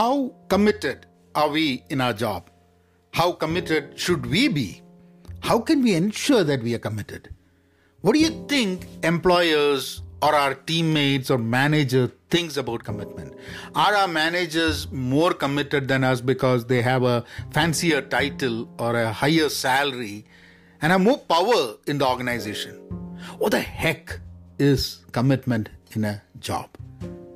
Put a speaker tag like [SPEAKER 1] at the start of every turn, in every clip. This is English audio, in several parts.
[SPEAKER 1] how committed are we in our job? How committed should we be? How can we ensure that we are committed? What do you think employers or our teammates or manager thinks about commitment? Are our managers more committed than us because they have a fancier title or a higher salary and have more power in the organization? What the heck is commitment in a job?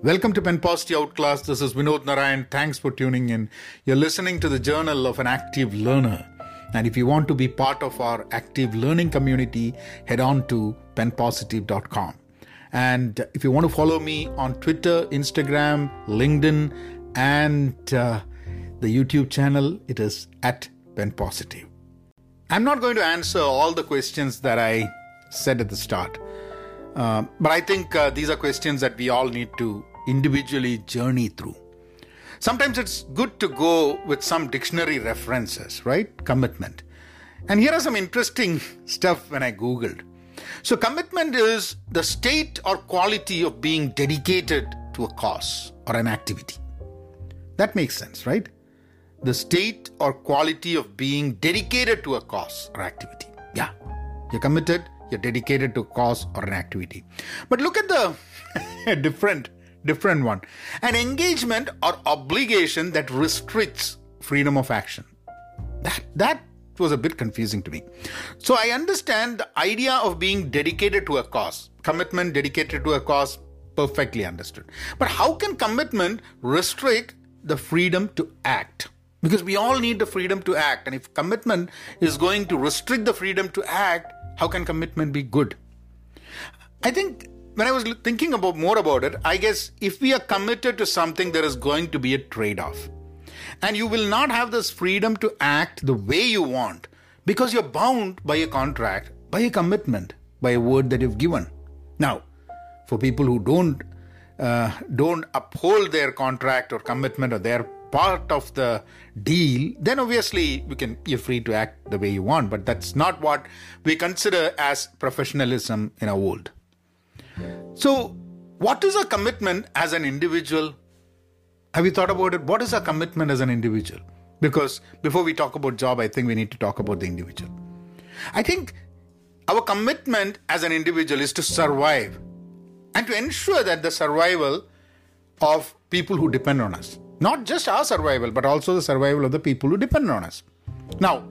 [SPEAKER 1] Welcome to Pen Positive Outclass. This is Vinod Narayan. Thanks for tuning in. You're listening to the Journal of an Active Learner. And if you want to be part of our active learning community, head on to penpositive.com. And if you want to follow me on Twitter, Instagram, LinkedIn, and uh, the YouTube channel, it is at penpositive. I'm not going to answer all the questions that I said at the start. Uh, but I think uh, these are questions that we all need to individually journey through. Sometimes it's good to go with some dictionary references, right? Commitment. And here are some interesting stuff when I Googled. So, commitment is the state or quality of being dedicated to a cause or an activity. That makes sense, right? The state or quality of being dedicated to a cause or activity. Yeah, you're committed, you're dedicated to a cause or an activity. But look at the different different one. An engagement or obligation that restricts freedom of action. That, that was a bit confusing to me. So I understand the idea of being dedicated to a cause, commitment dedicated to a cause, perfectly understood. But how can commitment restrict the freedom to act? Because we all need the freedom to act. And if commitment is going to restrict the freedom to act, how can commitment be good? I think when I was thinking about more about it, I guess if we are committed to something, there is going to be a trade off. And you will not have this freedom to act the way you want because you're bound by a contract, by a commitment, by a word that you've given. Now, for people who don't uh, don't uphold their contract or commitment or their part of the deal, then obviously we can you're free to act the way you want. But that's not what we consider as professionalism in our world. So, what is a commitment as an individual? Have you thought about it? What is a commitment as an individual? Because before we talk about job, I think we need to talk about the individual. I think our commitment as an individual is to survive and to ensure that the survival of people who depend on us. Not just our survival, but also the survival of the people who depend on us. Now,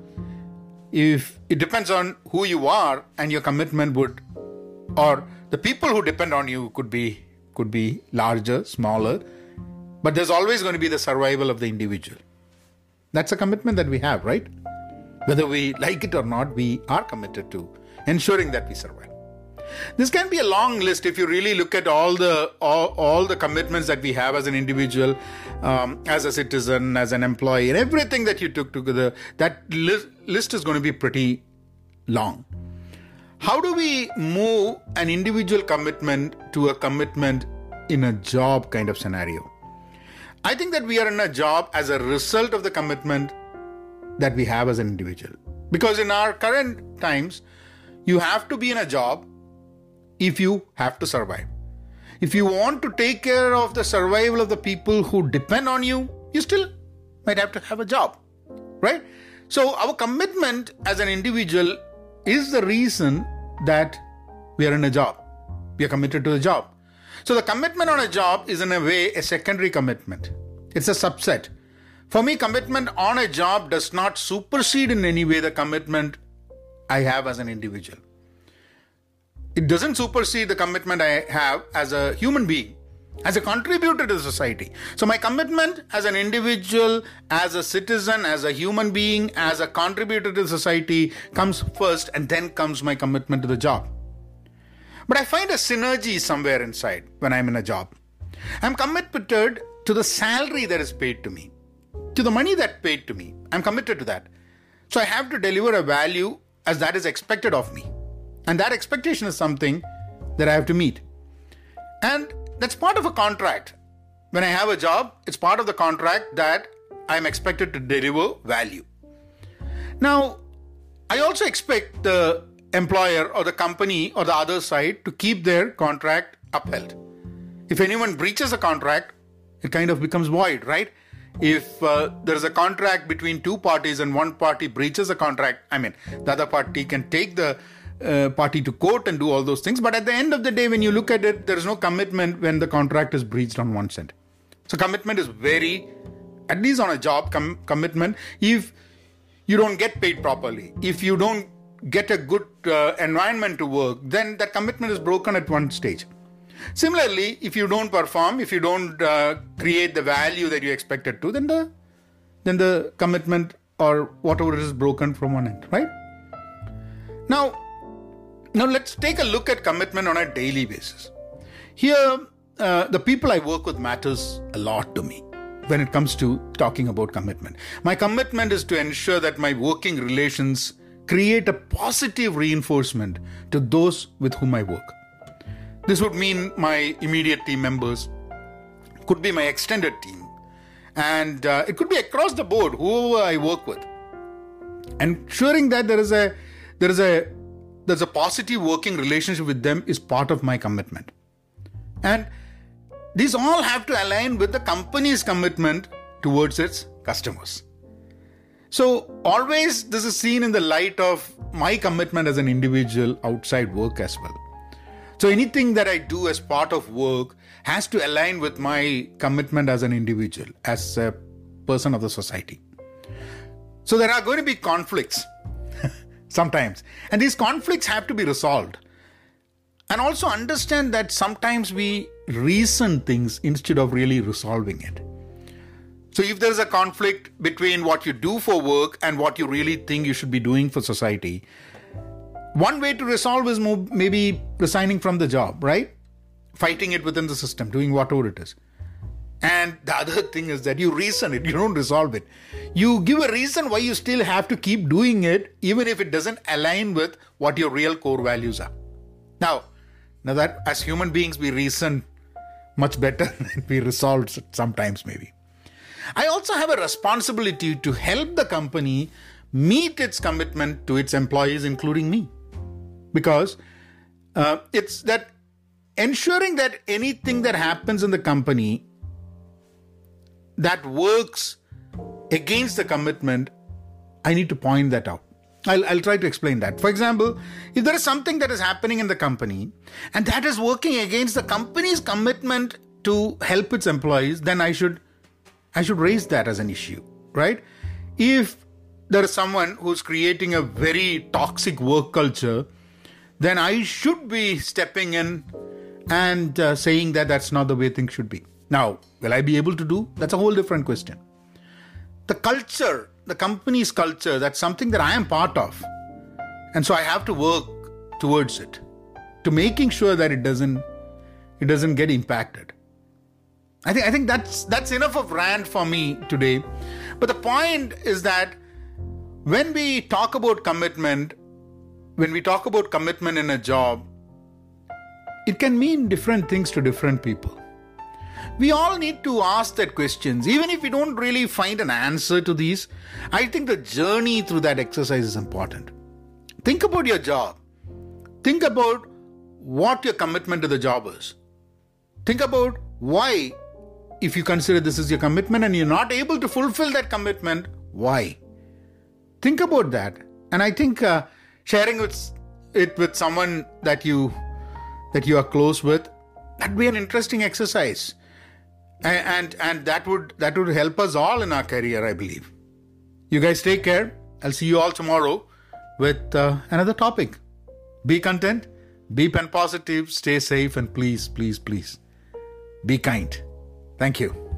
[SPEAKER 1] if it depends on who you are and your commitment would, or the people who depend on you could be could be larger smaller but there's always going to be the survival of the individual. That's a commitment that we have right? Whether we like it or not we are committed to ensuring that we survive. This can be a long list if you really look at all the all, all the commitments that we have as an individual um, as a citizen as an employee and everything that you took together that list, list is going to be pretty long how do we move an individual commitment to a commitment in a job kind of scenario? I think that we are in a job as a result of the commitment that we have as an individual. Because in our current times, you have to be in a job if you have to survive. If you want to take care of the survival of the people who depend on you, you still might have to have a job, right? So, our commitment as an individual is the reason that we are in a job. We are committed to the job. So the commitment on a job is in a way a secondary commitment. It's a subset. For me, commitment on a job does not supersede in any way the commitment I have as an individual. It doesn't supersede the commitment I have as a human being, as a contributor to society. So, my commitment as an individual, as a citizen, as a human being, as a contributor to society comes first, and then comes my commitment to the job. But I find a synergy somewhere inside when I'm in a job. I'm committed to the salary that is paid to me, to the money that paid to me. I'm committed to that. So I have to deliver a value as that is expected of me. And that expectation is something that I have to meet. And that's part of a contract. When I have a job, it's part of the contract that I'm expected to deliver value. Now, I also expect the employer or the company or the other side to keep their contract upheld. If anyone breaches a contract, it kind of becomes void, right? if uh, there is a contract between two parties and one party breaches a contract, I mean, the other party can take the uh, party to court and do all those things. But at the end of the day, when you look at it, there is no commitment when the contract is breached on one side. So commitment is very, at least on a job, com- commitment. If you don't get paid properly, if you don't get a good uh, environment to work, then that commitment is broken at one stage. Similarly, if you don't perform, if you don't uh, create the value that you expected to, then the then the commitment or whatever is broken from one end, right? Now, now let's take a look at commitment on a daily basis. Here, uh, the people I work with matters a lot to me when it comes to talking about commitment. My commitment is to ensure that my working relations create a positive reinforcement to those with whom I work. This would mean my immediate team members, could be my extended team, and uh, it could be across the board, whoever I work with. Ensuring that there is a there is a there's a positive working relationship with them is part of my commitment. And these all have to align with the company's commitment towards its customers. So, always this is seen in the light of my commitment as an individual outside work as well. So anything that I do as part of work has to align with my commitment as an individual, as a person of the society. So there are going to be conflicts sometimes, and these conflicts have to be resolved. And also understand that sometimes we reason things instead of really resolving it. So, if there is a conflict between what you do for work and what you really think you should be doing for society, one way to resolve is maybe resigning from the job, right? Fighting it within the system, doing whatever it is. And the other thing is that you reason it, you don't resolve it. You give a reason why you still have to keep doing it, even if it doesn't align with what your real core values are. Now, now that as human beings we reason much better than we resolve sometimes, maybe. I also have a responsibility to help the company meet its commitment to its employees, including me because uh, it's that ensuring that anything that happens in the company that works against the commitment, I need to point that out. I'll, I'll try to explain that. For example, if there is something that is happening in the company and that is working against the company's commitment to help its employees, then I should I should raise that as an issue, right? If there is someone who's creating a very toxic work culture then I should be stepping in and uh, saying that that's not the way things should be. Now, will I be able to do? That's a whole different question. The culture, the company's culture, that's something that I am part of. And so I have to work towards it to making sure that it doesn't it doesn't get impacted. I think I think that's that's enough of rant for me today. But the point is that when we talk about commitment, when we talk about commitment in a job, it can mean different things to different people. We all need to ask that questions. Even if we don't really find an answer to these, I think the journey through that exercise is important. Think about your job. Think about what your commitment to the job is. Think about why, if you consider this is your commitment and you're not able to fulfill that commitment, why? Think about that. And I think uh, sharing it with someone that you that you are close with that'd be an interesting exercise and, and and that would that would help us all in our career i believe. You guys take care. I'll see you all tomorrow with uh, another topic. Be content. Be pen positive. Stay safe and please please please. Be kind. Thank you